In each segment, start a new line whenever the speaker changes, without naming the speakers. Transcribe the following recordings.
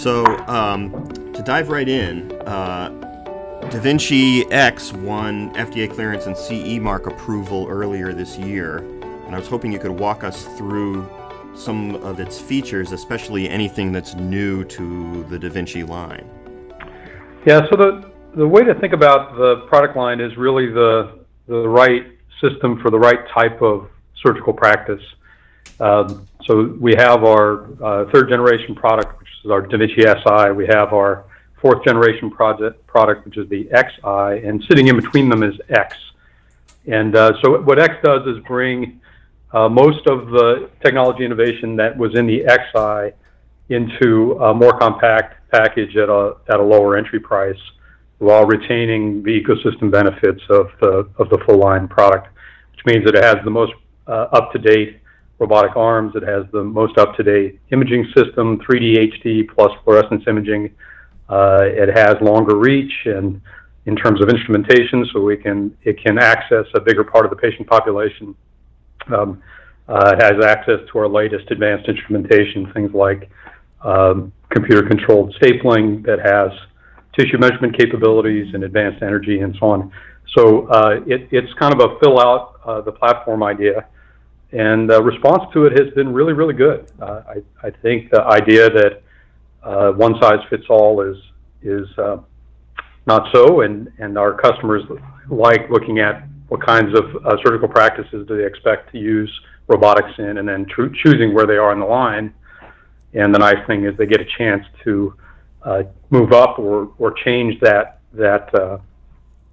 So, um, to dive right in, uh, DaVinci X won FDA clearance and CE mark approval earlier this year, and I was hoping you could walk us through some of its features, especially anything that's new to the DaVinci line.
Yeah, so the, the way to think about the product line is really the, the right system for the right type of surgical practice. Um, so we have our uh, third generation product, which is our DaVinci Si. We have our fourth generation project, product, which is the Xi, and sitting in between them is X. And uh, so what X does is bring uh, most of the technology innovation that was in the Xi into a more compact package at a, at a lower entry price while retaining the ecosystem benefits of the, of the full line product, which means that it has the most uh, up to date robotic arms. It has the most up-to-date imaging system, 3D HD plus fluorescence imaging. Uh, it has longer reach and in terms of instrumentation, so we can it can access a bigger part of the patient population. Um, uh, it has access to our latest advanced instrumentation, things like um, computer-controlled stapling that has tissue measurement capabilities and advanced energy and so on. So uh, it, it's kind of a fill out uh, the platform idea and uh, response to it has been really, really good. Uh, I, I think the idea that uh, one size fits all is is uh, not so, and and our customers like looking at what kinds of uh, surgical practices do they expect to use robotics in, and then tr- choosing where they are in the line. And the nice thing is they get a chance to uh, move up or or change that that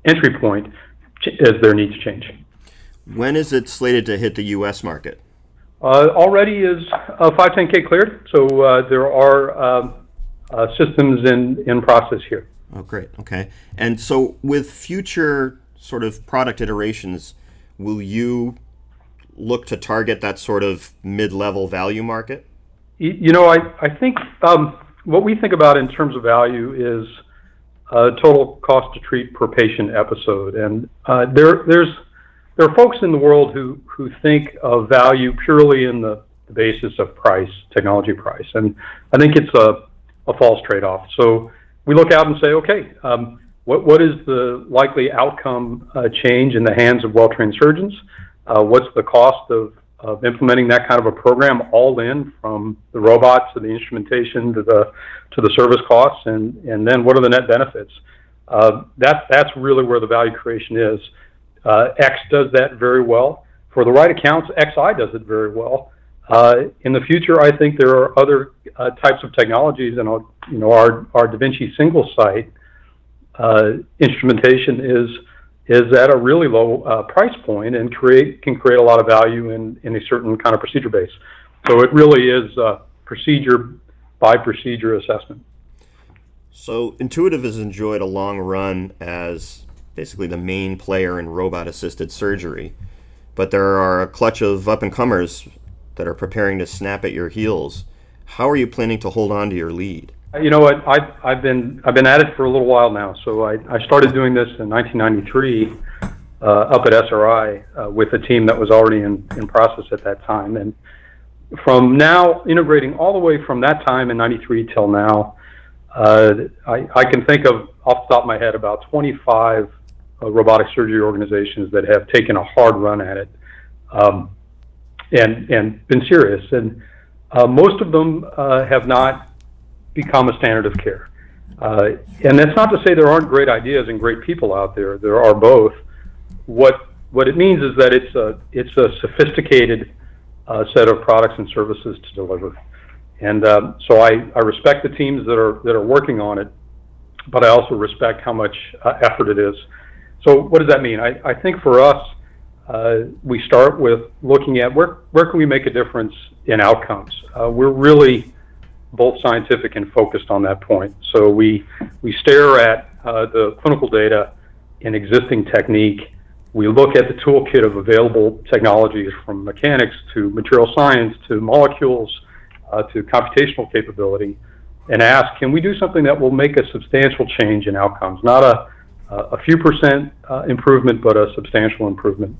entry point as their needs change.
When is it slated to hit the U.S. market?
Uh, already is uh, 510K cleared, so uh, there are um, uh, systems in, in process here.
Oh, great. Okay. And so, with future sort of product iterations, will you look to target that sort of mid level value market?
You know, I, I think um, what we think about in terms of value is uh, total cost to treat per patient episode. And uh, there, there's there are folks in the world who, who think of value purely in the, the basis of price, technology price. And I think it's a, a false trade off. So we look out and say, okay, um, what, what is the likely outcome uh, change in the hands of well trained surgeons? Uh, what's the cost of, of implementing that kind of a program all in from the robots to the instrumentation to the, to the service costs? And, and then what are the net benefits? Uh, that, that's really where the value creation is. Uh, X does that very well. For the right accounts, Xi does it very well. Uh, in the future, I think there are other uh, types of technologies, and you know, our our DaVinci single site uh, instrumentation is is at a really low uh, price point and create can create a lot of value in in a certain kind of procedure base. So it really is procedure by procedure assessment.
So Intuitive has enjoyed a long run as basically the main player in robot assisted surgery. But there are a clutch of up and comers that are preparing to snap at your heels. How are you planning to hold on to your lead?
You know what? I've, I've been I've been at it for a little while now. So I, I started doing this in 1993 uh, up at SRI uh, with a team that was already in, in process at that time. And from now, integrating all the way from that time in 93 till now, uh, I, I can think of off the top of my head about 25 uh, robotic surgery organizations that have taken a hard run at it um, and and been serious. And uh, most of them uh, have not become a standard of care. Uh, and that's not to say there aren't great ideas and great people out there. There are both. What what it means is that it's a it's a sophisticated uh, set of products and services to deliver. And um, so I, I respect the teams that are that are working on it, but I also respect how much uh, effort it is. So what does that mean? I, I think for us, uh, we start with looking at where, where can we make a difference in outcomes. Uh, we're really both scientific and focused on that point. So we, we stare at uh, the clinical data and existing technique. We look at the toolkit of available technologies from mechanics to material science to molecules uh, to computational capability and ask, can we do something that will make a substantial change in outcomes, not a a few percent uh, improvement, but a substantial improvement.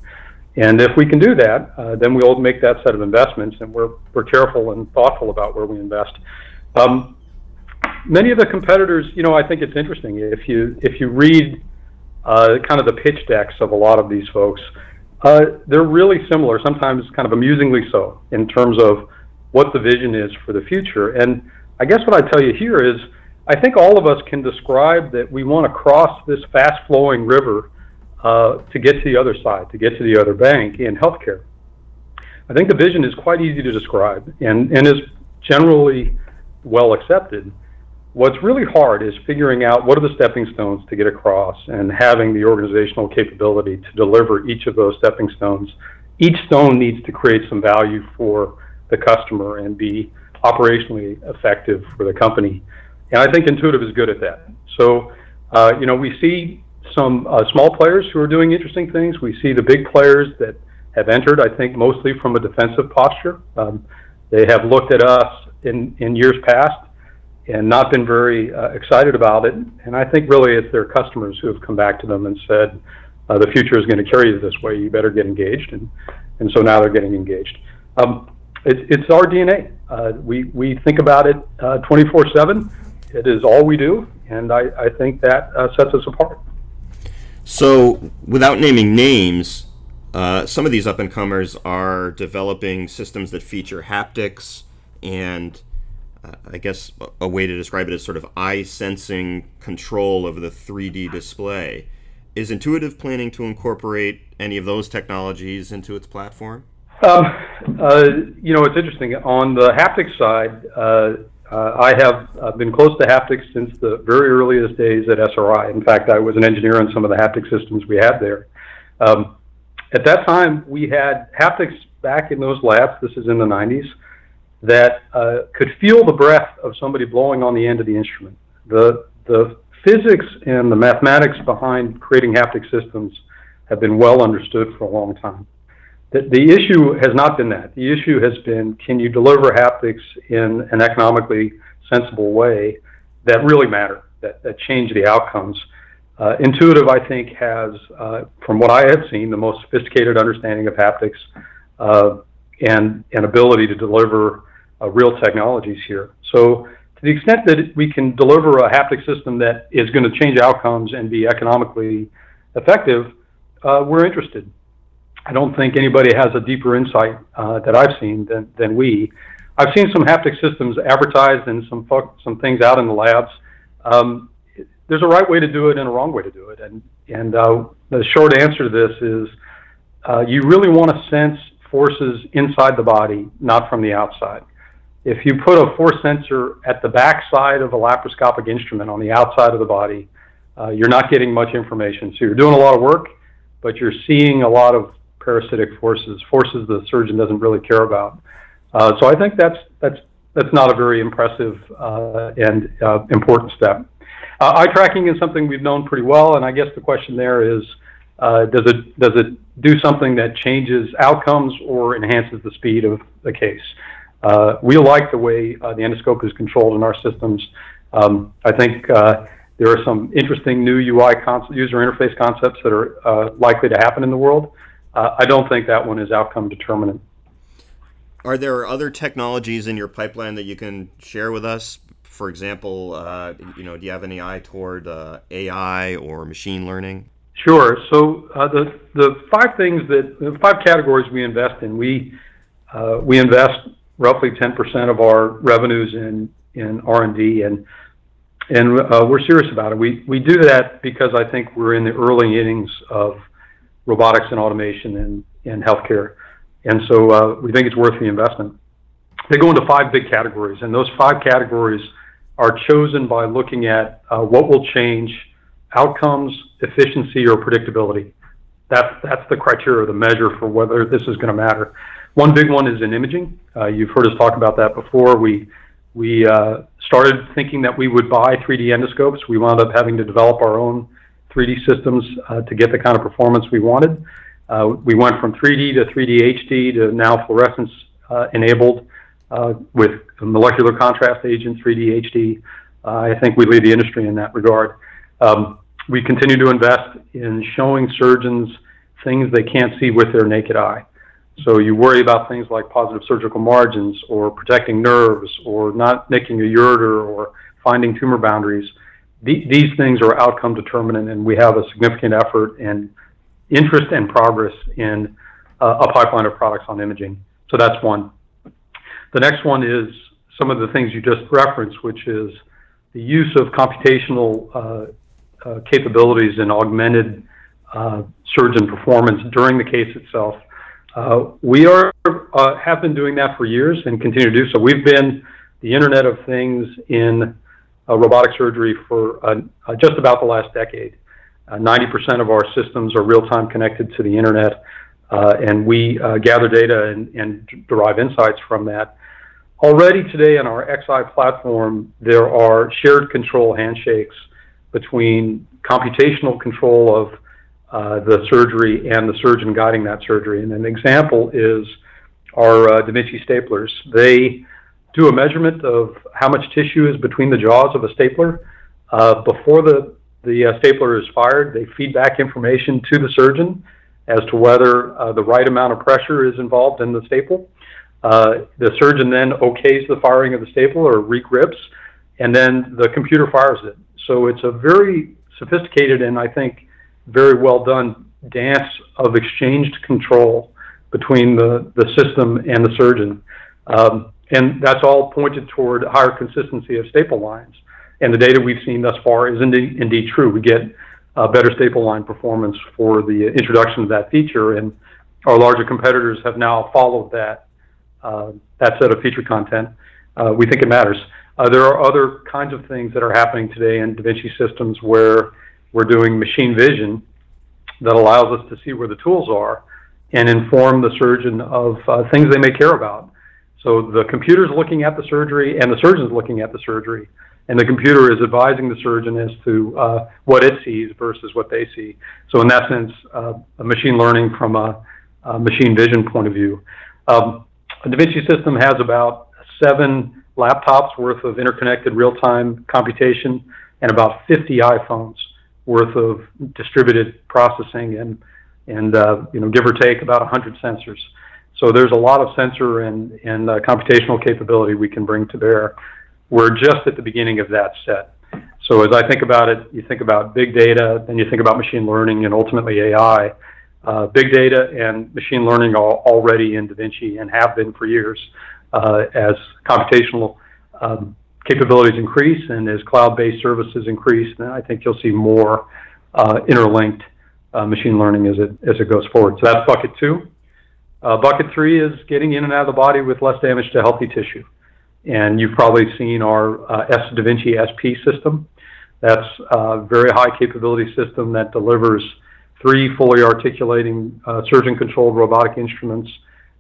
And if we can do that, uh, then we'll make that set of investments, and we're, we're careful and thoughtful about where we invest. Um, many of the competitors, you know, I think it's interesting if you if you read uh, kind of the pitch decks of a lot of these folks, uh, they're really similar. Sometimes kind of amusingly so in terms of what the vision is for the future. And I guess what I tell you here is, I think all of us can describe that we want to cross this fast-flowing river uh, to get to the other side, to get to the other bank in healthcare. I think the vision is quite easy to describe and, and is generally well accepted. What's really hard is figuring out what are the stepping stones to get across and having the organizational capability to deliver each of those stepping stones. Each stone needs to create some value for the customer and be operationally effective for the company. And I think Intuitive is good at that. So, uh, you know, we see some uh, small players who are doing interesting things. We see the big players that have entered, I think, mostly from a defensive posture. Um, they have looked at us in, in years past and not been very uh, excited about it. And I think really it's their customers who have come back to them and said, uh, the future is going to carry you this way. You better get engaged. And, and so now they're getting engaged. Um, it, it's our DNA. Uh, we, we think about it uh, 24 7. It is all we do. And I, I think that uh, sets us apart.
So, without naming names, uh, some of these up and comers are developing systems that feature haptics and uh, I guess a way to describe it is sort of eye sensing control over the 3D display. Is Intuitive planning to incorporate any of those technologies into its platform?
Um, uh, you know, it's interesting. On the haptic side, uh, I have uh, been close to haptics since the very earliest days at SRI. In fact, I was an engineer on some of the haptic systems we had there. Um, at that time, we had haptics back in those labs. This is in the 90s that uh, could feel the breath of somebody blowing on the end of the instrument. The, the physics and the mathematics behind creating haptic systems have been well understood for a long time. The, the issue has not been that. The issue has been can you deliver haptics in an economically sensible way that really matter, that, that change the outcomes. Uh, Intuitive, I think, has, uh, from what I have seen, the most sophisticated understanding of haptics uh, and, and ability to deliver uh, real technologies here. So to the extent that we can deliver a haptic system that is going to change outcomes and be economically effective, uh, we're interested. I don't think anybody has a deeper insight uh, that I've seen than, than we. I've seen some haptic systems advertised and some some things out in the labs. Um, there's a right way to do it and a wrong way to do it, and and uh, the short answer to this is uh, you really want to sense forces inside the body, not from the outside. If you put a force sensor at the back side of a laparoscopic instrument on the outside of the body, uh, you're not getting much information. So you're doing a lot of work, but you're seeing a lot of parasitic forces, forces the surgeon doesn't really care about. Uh, so I think that's that's that's not a very impressive uh, and uh, important step. Uh, eye tracking is something we've known pretty well, and I guess the question there is, uh, does it does it do something that changes outcomes or enhances the speed of the case? Uh, we like the way the endoscope is controlled in our systems. Um, I think there are some interesting new UI user interface concepts that are likely to happen in the world. Uh, I don't think that one is outcome determinant.
Are there other technologies in your pipeline that you can share with us? For example, uh, you know, do you have any eye toward AI or machine learning?
Sure. So the the five things that the five categories we invest in, we we invest roughly 10% of our revenues in in R&D, and and uh, we're serious about it. We we do that because I think we're in the early innings of robotics and automation in in healthcare, and so uh, we think it's worth the investment. They go into five big categories, and those five categories are chosen by looking at uh, what will change outcomes, efficiency, or predictability. That's that's the criteria, the measure for whether this is going to matter. One big one is in imaging. Uh, you've heard us talk about that before. We we uh, started thinking that we would buy 3D endoscopes. We wound up having to develop our own 3D systems uh, to get the kind of performance we wanted. Uh, we went from 3D to 3D HD to now fluorescence uh, enabled with molecular contrast agent 3D HD. I think we lead the industry in that regard. Um, we continue to invest in showing surgeons things they can't see with their naked eye. So you worry about things like positive surgical margins or protecting nerves or not nicking a ureter or finding tumor boundaries. The, these things are outcome determinant, and we have a significant effort and interest and progress in uh, a pipeline of products on imaging. So that's one. The next one is some of the things you just referenced, which is the use of computational uh, uh, capabilities and augmented uh, surgeon performance during the case itself. Uh, we are uh, have been doing that for years and continue to do so. We've been the Internet of Things in robotic surgery for uh, uh, just about the last decade. Uh, 90% of our systems are real-time connected to the internet, and we gather data and, derive insights from that. Already today on our Xi platform, there are shared control handshakes between computational control of uh, the surgery and the surgeon guiding that surgery. And an example is our uh, Da staplers. They do a measurement of how much tissue is between the jaws of a stapler. Uh, before the, the uh, stapler is fired, they feed back information to the surgeon as to whether uh, the right amount of pressure is involved in the staple. Uh, the surgeon then okays the firing of the staple or regrips, and then the computer fires it. So it's a very sophisticated and I think very well done dance of exchanged control between the, the system and the surgeon. Um, and that's all pointed toward higher consistency of staple lines. And the data we've seen thus far is indeed, indeed true. We get uh, better staple line performance for the introduction of that feature, and our larger competitors have now followed that uh, that set of feature content. Uh, we think it matters. Uh, there are other kinds of things that are happening today in Da Vinci systems where we're doing machine vision that allows us to see where the tools are and inform the surgeon of uh, things they may care about. So the computer's looking at the surgery and the surgeon's looking at the surgery, and the computer is advising the surgeon as to uh, what it sees versus what they see. So in that sense, uh, machine learning from a, a, machine vision point of view. Um, a Da Vinci system has about seven laptops worth of interconnected real-time computation and about 50 iPhones worth of distributed processing and, and uh, you know, give or take about 100 sensors. So there's a lot of sensor and, and uh, computational capability we can bring to bear. We're just at the beginning of that set. So as I think about it, you think about big data, then you think about machine learning and ultimately AI. Uh, big data and machine learning are already in DaVinci and have been for years. Uh, as computational um, capabilities increase and as cloud-based services increase, then I think you'll see more interlinked machine learning as it as it goes forward. So that's bucket two. Uh, bucket three is getting in and out of the body with less damage to healthy tissue. And you've probably seen our uh, S DaVinci SP system. That's a very high capability system that delivers three fully articulating uh, surgeon-controlled robotic instruments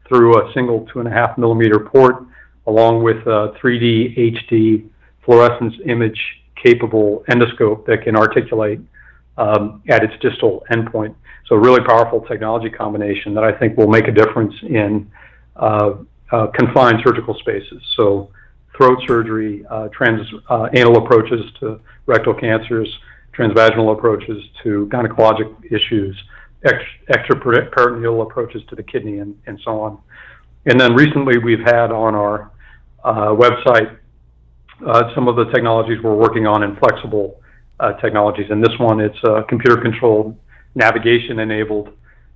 through a single two and a half millimeter port, along with a 3D HD fluorescence image capable endoscope that can articulate at its distal endpoint. So a really powerful technology combination that I think will make a difference in uh, uh, confined surgical spaces. So throat surgery, uh, transanal approaches to rectal cancers, transvaginal approaches to gynecologic issues, extraperitoneal approaches to the kidney, and, and so on. And then recently we've had on our uh, website uh, some of the technologies we're working on in flexible uh, technologies. And this one, it's a computer-controlled, navigation-enabled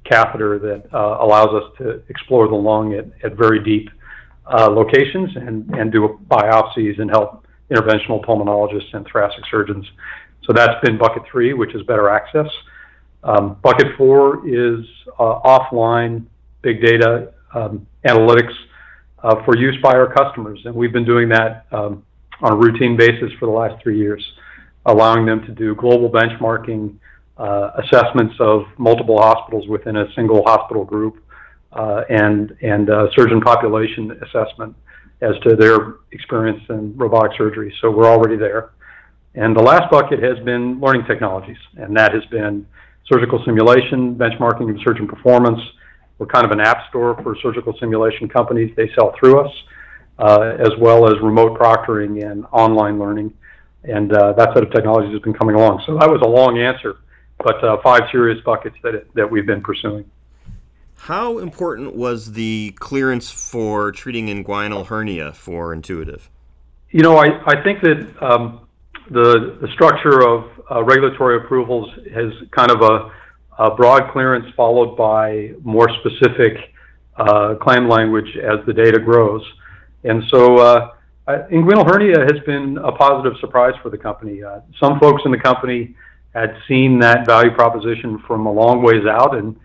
catheter that uh, allows us to explore the lung at, at very deep uh, locations and, and do biopsies and help interventional pulmonologists and thoracic surgeons so that's been bucket three, which is better access. Um, bucket four is uh, offline big data um, analytics uh, for use by our customers. And we've been doing that um, on a routine basis for the last three years, allowing them to do global benchmarking, uh, assessments of multiple hospitals within a single hospital group, uh, and, and uh, surgeon population assessment as to their experience in robotic surgery. So we're already there. And the last bucket has been learning technologies, and that has been surgical simulation, benchmarking of surgeon performance. We're kind of an app store for surgical simulation companies. They sell through us, uh, as well as remote proctoring and online learning. And uh, that set of technologies has been coming along. So that was a long answer, but uh, five serious buckets that, that we've been pursuing.
How important was the clearance for treating inguinal hernia for Intuitive?
you know, I, I think that um, the, the structure of uh, regulatory approvals has kind of a, a, broad clearance followed by more specific uh, claim language as the data grows. And so uh, inguinal hernia has been a positive surprise for the company. Uh, some folks in the company had seen that value proposition from a long ways out, and,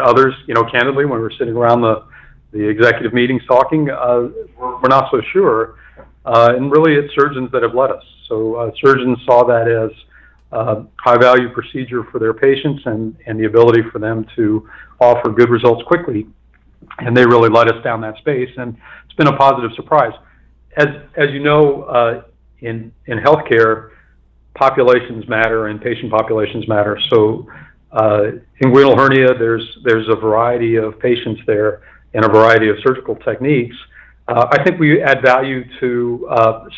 others, you know, candidly, when we were sitting around the, executive meetings talking, uh, we're, not so sure. Uh, and really, it's surgeons that have led us. So uh, surgeons saw that as uh, high value procedure for their patients and the ability for them to offer good results quickly. And they really led us down that space, and it's been a positive surprise. As, as you know, uh, in, in healthcare, populations matter and patient populations matter. So uh, inguinal hernia, there's, there's a variety of patients there and a variety of surgical techniques. Uh, I think we add value to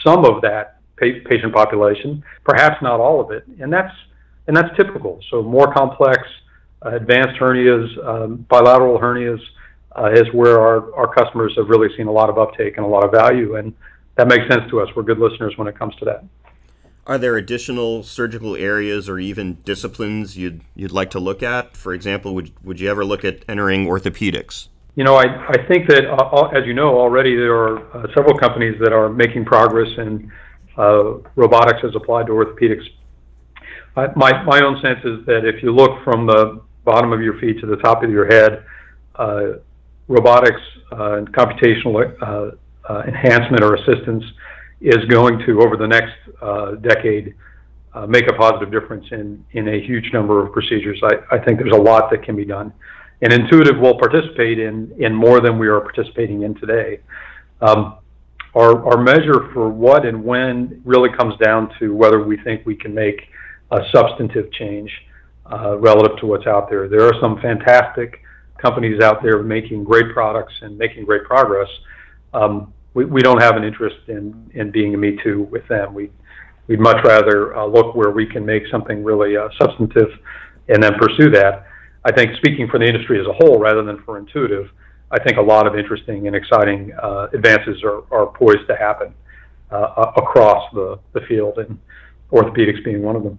some of that pa- patient population, perhaps not all of it, and that's and that's typical. So more complex, advanced hernias, um, bilateral hernias, is where our our customers have really seen a lot of uptake and a lot of value, and that makes sense to us. We're good listeners when it comes to that.
Are there additional surgical areas or even disciplines you'd you'd like to look at? For example, would would you ever look at entering orthopedics?
You know, I, I think that, uh, as you know, already there are uh, several companies that are making progress in uh, robotics as applied to orthopedics. I, my, my own sense is that if you look from the bottom of your feet to the top of your head, uh, robotics uh, and computational uh, enhancement or assistance is going to, over the next decade, make a positive difference in, in a huge number of procedures. I, I think there's a lot that can be done and Intuitive will participate in, in more than we are participating in today. Um, our, our measure for what and when really comes down to whether we think we can make a substantive change uh, relative to what's out there. There are some fantastic companies out there making great products and making great progress. Um, we, we don't have an interest in, in being a me too with them. We, we'd much rather uh, look where we can make something really uh, substantive and then pursue that. I think speaking for the industry as a whole rather than for Intuitive, I think a lot of interesting and exciting uh, advances are, are poised to happen uh, across the, the field, and orthopedics being one of them.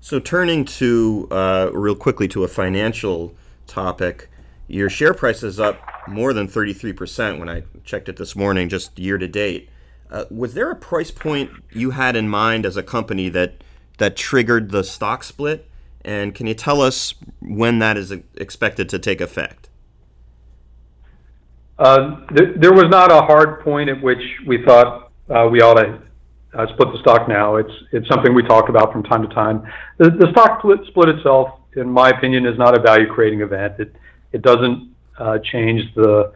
So, turning to uh, real quickly to a financial topic, your share price is up more than 33% when I checked it this morning, just year to date. Uh, was there a price point you had in mind as a company that that triggered the stock split? And can you tell us when that is expected to take effect?
Uh, th- there was not a hard point at which we thought uh, we ought to uh, split the stock now. It's it's something we talk about from time to time. The, the stock split, split itself, in my opinion, is not a value creating event. It it doesn't uh, change the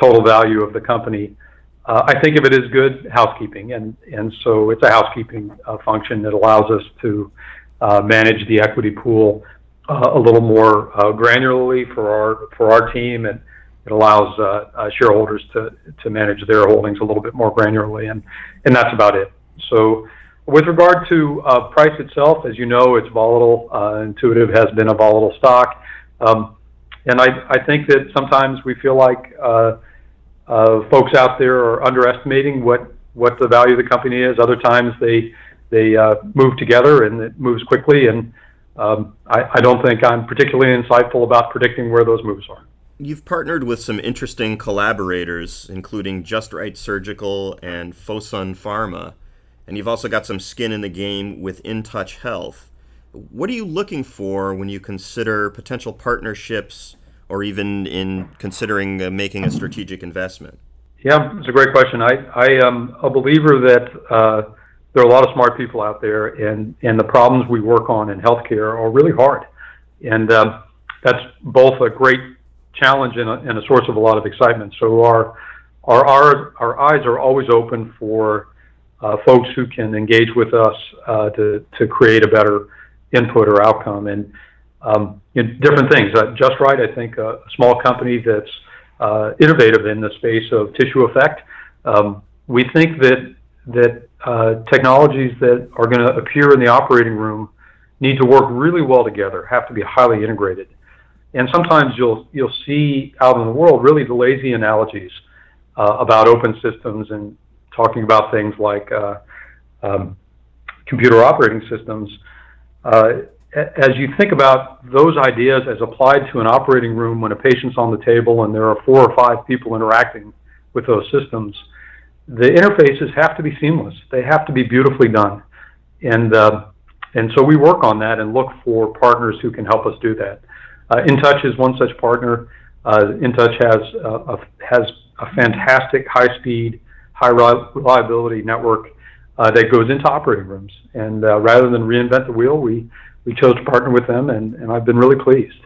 total value of the company. Uh, I think of it as good housekeeping, and and so it's a housekeeping uh, function that allows us to uh, manage the equity pool uh, a little more uh, granularly for our for our team, and it allows shareholders to to manage their holdings a little bit more granularly, and and that's about it. So. With regard to uh, price itself, as you know, it's volatile. Intuitive has been a volatile stock, um, and I, I think that sometimes we feel like folks out there are underestimating what what the value of the company is. Other times they they uh, move together and it moves quickly. And um, I, I don't think I'm particularly insightful about predicting where those moves are.
You've partnered with some interesting collaborators, including JustRight Surgical and Fosun Pharma, and you've also got some skin in the game with InTouch Health. What are you looking for when you consider potential partnerships or even in considering uh, making a strategic investment?
Yeah, it's a great question. I, I am a believer that uh, there are a lot of smart people out there, and and the problems we work on in healthcare are really hard, and um, that's both a great challenge and a, and a source of a lot of excitement. So our our our, our eyes are always open for uh, folks who can engage with us uh, to to create a better input or outcome, and um, different things. Uh, JustRight, I think, a small company that's uh, innovative in the space of tissue effect. Um, we think that that uh, technologies that are going to appear in the operating room need to work really well together, have to be highly integrated. And sometimes you'll you'll see out in the world really the lazy analogies uh, about open systems and talking about things like uh, um, computer operating systems, uh, as you think about those ideas as applied to an operating room when a patient's on the table and there are four or five people interacting with those systems, the interfaces have to be seamless. They have to be beautifully done. And, uh, and so we work on that and look for partners who can help us do that. Uh, InTouch is one such partner. Uh, InTouch has, uh, a, has a fantastic high speed, high reliability network uh, that goes into operating rooms. And uh, rather than reinvent the wheel, we, we chose to partner with them, and, and I've been really pleased.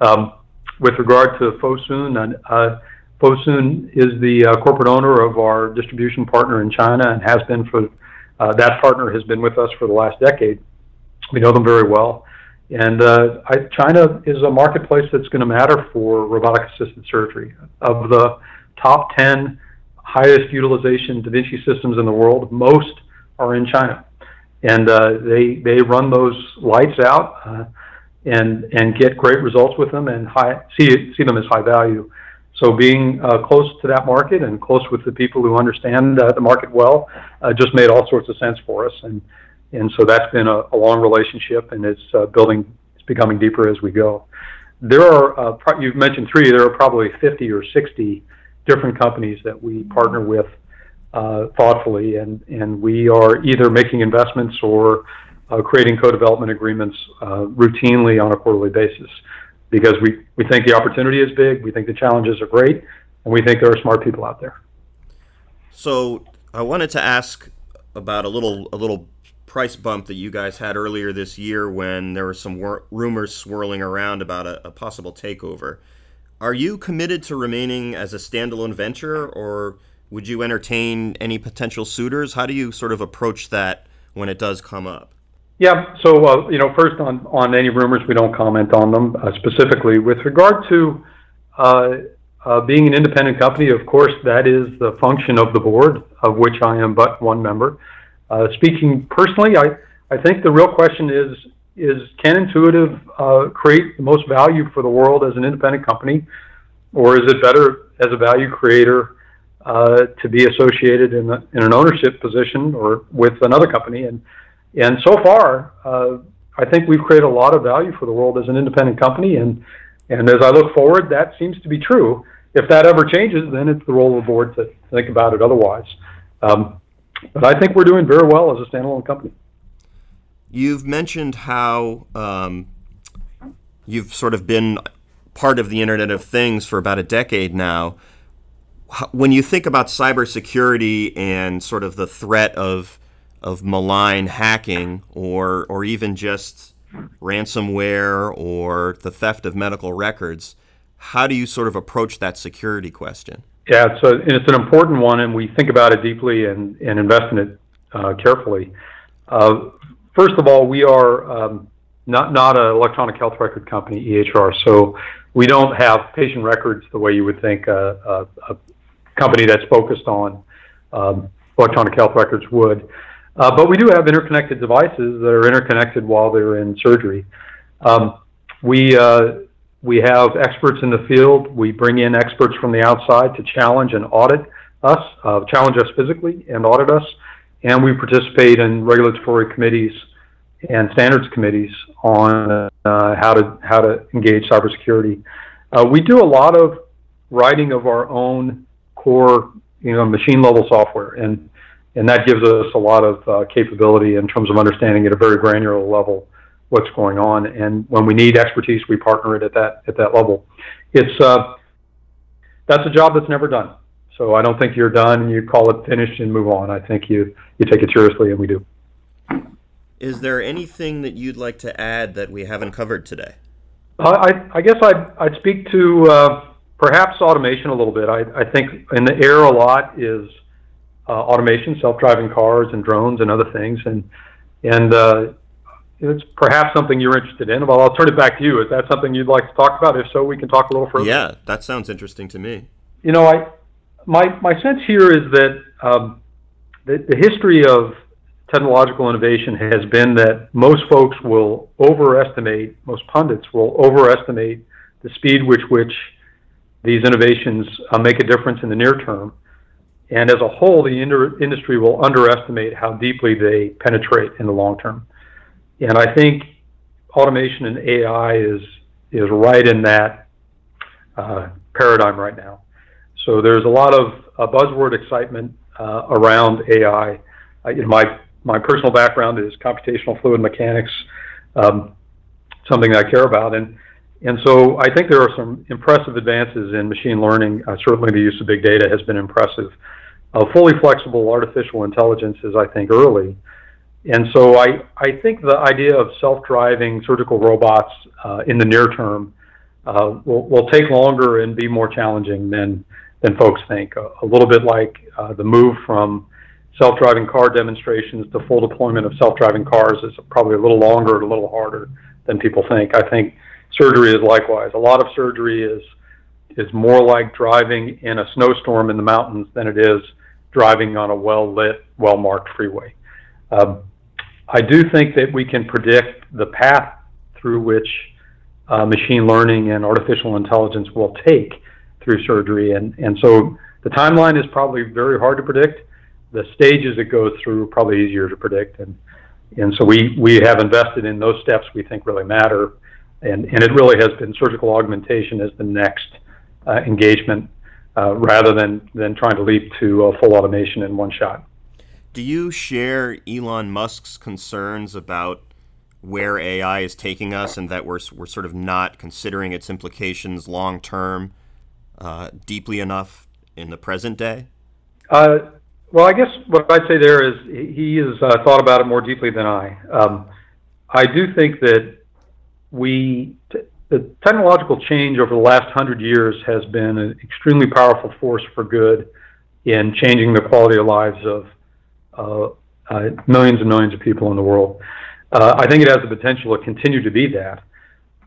Um, with regard to Fosun, uh, Fosun is the uh, corporate owner of our distribution partner in China and has been for uh, that partner has been with us for the last decade. We know them very well. And uh, I, China is a marketplace that's going to matter for robotic assisted surgery. Of the top 10 highest utilization Da Vinci systems in the world, most are in China. And uh, they, they run those lights out uh, and, and get great results with them and high, see, see them as high value. So being uh, close to that market and close with the people who understand uh, the market well uh, just made all sorts of sense for us. And and so that's been a, a long relationship, and it's uh, building, it's becoming deeper as we go. There are, pro- you've mentioned three, there are probably 50 or 60 different companies that we partner with uh, thoughtfully, and, and we are either making investments or uh, creating co-development agreements uh, routinely on a quarterly basis because we, we think the opportunity is big, we think the challenges are great, and we think there are smart people out there.
So I wanted to ask about a little a little price bump that you guys had earlier this year when there were some wor- rumors swirling around about a, a, possible takeover. Are you committed to remaining as a standalone venture, or would you entertain any potential suitors? How do you sort of approach that when it does come up?
Yeah, so uh, you know, first on on any rumors, we don't comment on them uh, specifically. With regard to uh, uh being an independent company, of course, that is the function of the board, of which I am but one member. Uh, speaking personally, I, I think the real question is is can Intuitive uh, create the most value for the world as an independent company, or is it better as a value creator uh, to be associated in, in an ownership position or with another company? And and so far, uh, I think we've created a lot of value for the world as an independent company. And and as I look forward, that seems to be true. If that ever changes, then it's the role of the board to think about it otherwise. Um, but I think we're doing very well as a standalone company.
You've mentioned how um, you've sort of been part of the Internet of Things for about a decade now. When you think about cybersecurity and sort of the threat of of malign hacking or or even just ransomware or the theft of medical records, how do you sort of approach that security question?
Yeah, it's, it's an important one, and we think about it deeply and, and invest in it uh, carefully. Uh, first of all, we are um, not an electronic health record company, EHR, so we don't have patient records the way you would think a, a, company that's focused on um, electronic health records would. Uh, but we do have interconnected devices that are interconnected while they're in surgery. Um, we uh, we have experts in the field. We bring in experts from the outside to challenge and audit us, uh, challenge us physically and audit us. And we participate in regulatory committees and standards committees on uh, how to how to engage cybersecurity. Uh, we do a lot of writing of our own core, you know, machine level software, and and that gives us a lot of uh, capability in terms of understanding at a very granular level what's going on. And when we need expertise, we partner it at that at that level. It's uh, that's a job that's never done. So I don't think you're done and you call it finished and move on. I think you you take it seriously, and we do.
Is there anything that you'd like to add that we haven't covered today?
Uh, I, I guess I'd, I'd speak to uh, perhaps automation a little bit. I, I think in the air a lot is uh, automation, self-driving cars and drones and other things, and and uh, it's perhaps something you're interested in. Well, I'll turn it back to you. Is that something you'd like to talk about? If so, we can talk a little further.
Yeah, that sounds interesting to me.
You know, I my my sense here is that um, the, the history of technological innovation has been that most folks will overestimate, most pundits will overestimate the speed with which these innovations uh, make a difference in the near term, And as a whole, the industry will underestimate how deeply they penetrate in the long term. And I think automation and AI is is right in that uh, paradigm right now. So there's a lot of uh, buzzword excitement uh, around AI. Uh, you know, my my personal background is computational fluid mechanics, um, something I care about, and and so I think there are some impressive advances in machine learning. Uh, certainly, the use of big data has been impressive. Uh, fully flexible artificial intelligence is, I think, early. And so I, I think the idea of self-driving surgical robots uh, in the near term uh, will, will take longer and be more challenging than, than folks think. A, a little bit like uh, the move from self-driving car demonstrations to full deployment of self-driving cars is probably a little longer and a little harder than people think. I think surgery is likewise. A lot of surgery is is more like driving in a snowstorm in the mountains than it is driving on a well lit, well marked freeway. Um, I do think that we can predict the path through which uh, machine learning and artificial intelligence will take through surgery, and and so the timeline is probably very hard to predict. The stages it goes through are probably easier to predict, and and so we we have invested in those steps we think really matter, and and it really has been surgical augmentation as the next uh, engagement uh, rather than than trying to leap to uh, full automation in one shot.
Do you share Elon Musk's concerns about where AI is taking us and that we're, we're sort of not considering its implications long term uh, deeply enough in the present day?
Uh, well, I guess what I'd say there is he has uh, thought about it more deeply than I. Um, I do think that we, t- the technological change over the last hundred years has been an extremely powerful force for good in changing the quality of lives of uh, uh, millions and millions of people in the world. Uh, I think it has the potential to continue to be that.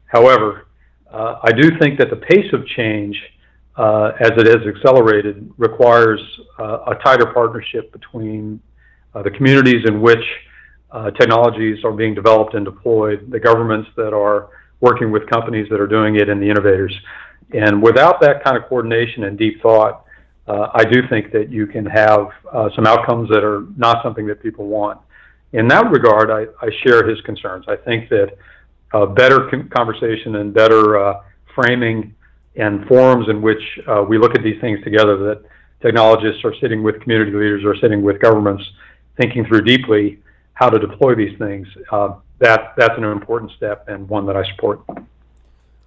However, I do think that the pace of change, as it has accelerated, requires a tighter partnership between the communities in which technologies are being developed and deployed, the governments that are working with companies that are doing it, and the innovators. And without that kind of coordination and deep thought, uh, I do think that you can have uh, some outcomes that are not something that people want. In that regard, I, I share his concerns. I think that uh, better con- conversation and better uh, framing and forums in which uh, we look at these things together, that technologists are sitting with community leaders or sitting with governments, thinking through deeply how to deploy these things. Uh, that that's an important step and one that I support.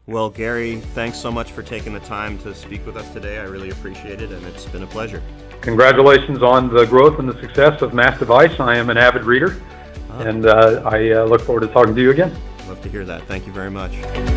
Well, Gary, thanks so much for taking the time to speak with us today. I really appreciate it, and it's been a pleasure.
Congratulations on the growth and the success of MassDevice. I am an avid reader, ah. and uh, I uh, look forward to talking to you again.
Love to hear that. Thank you very much.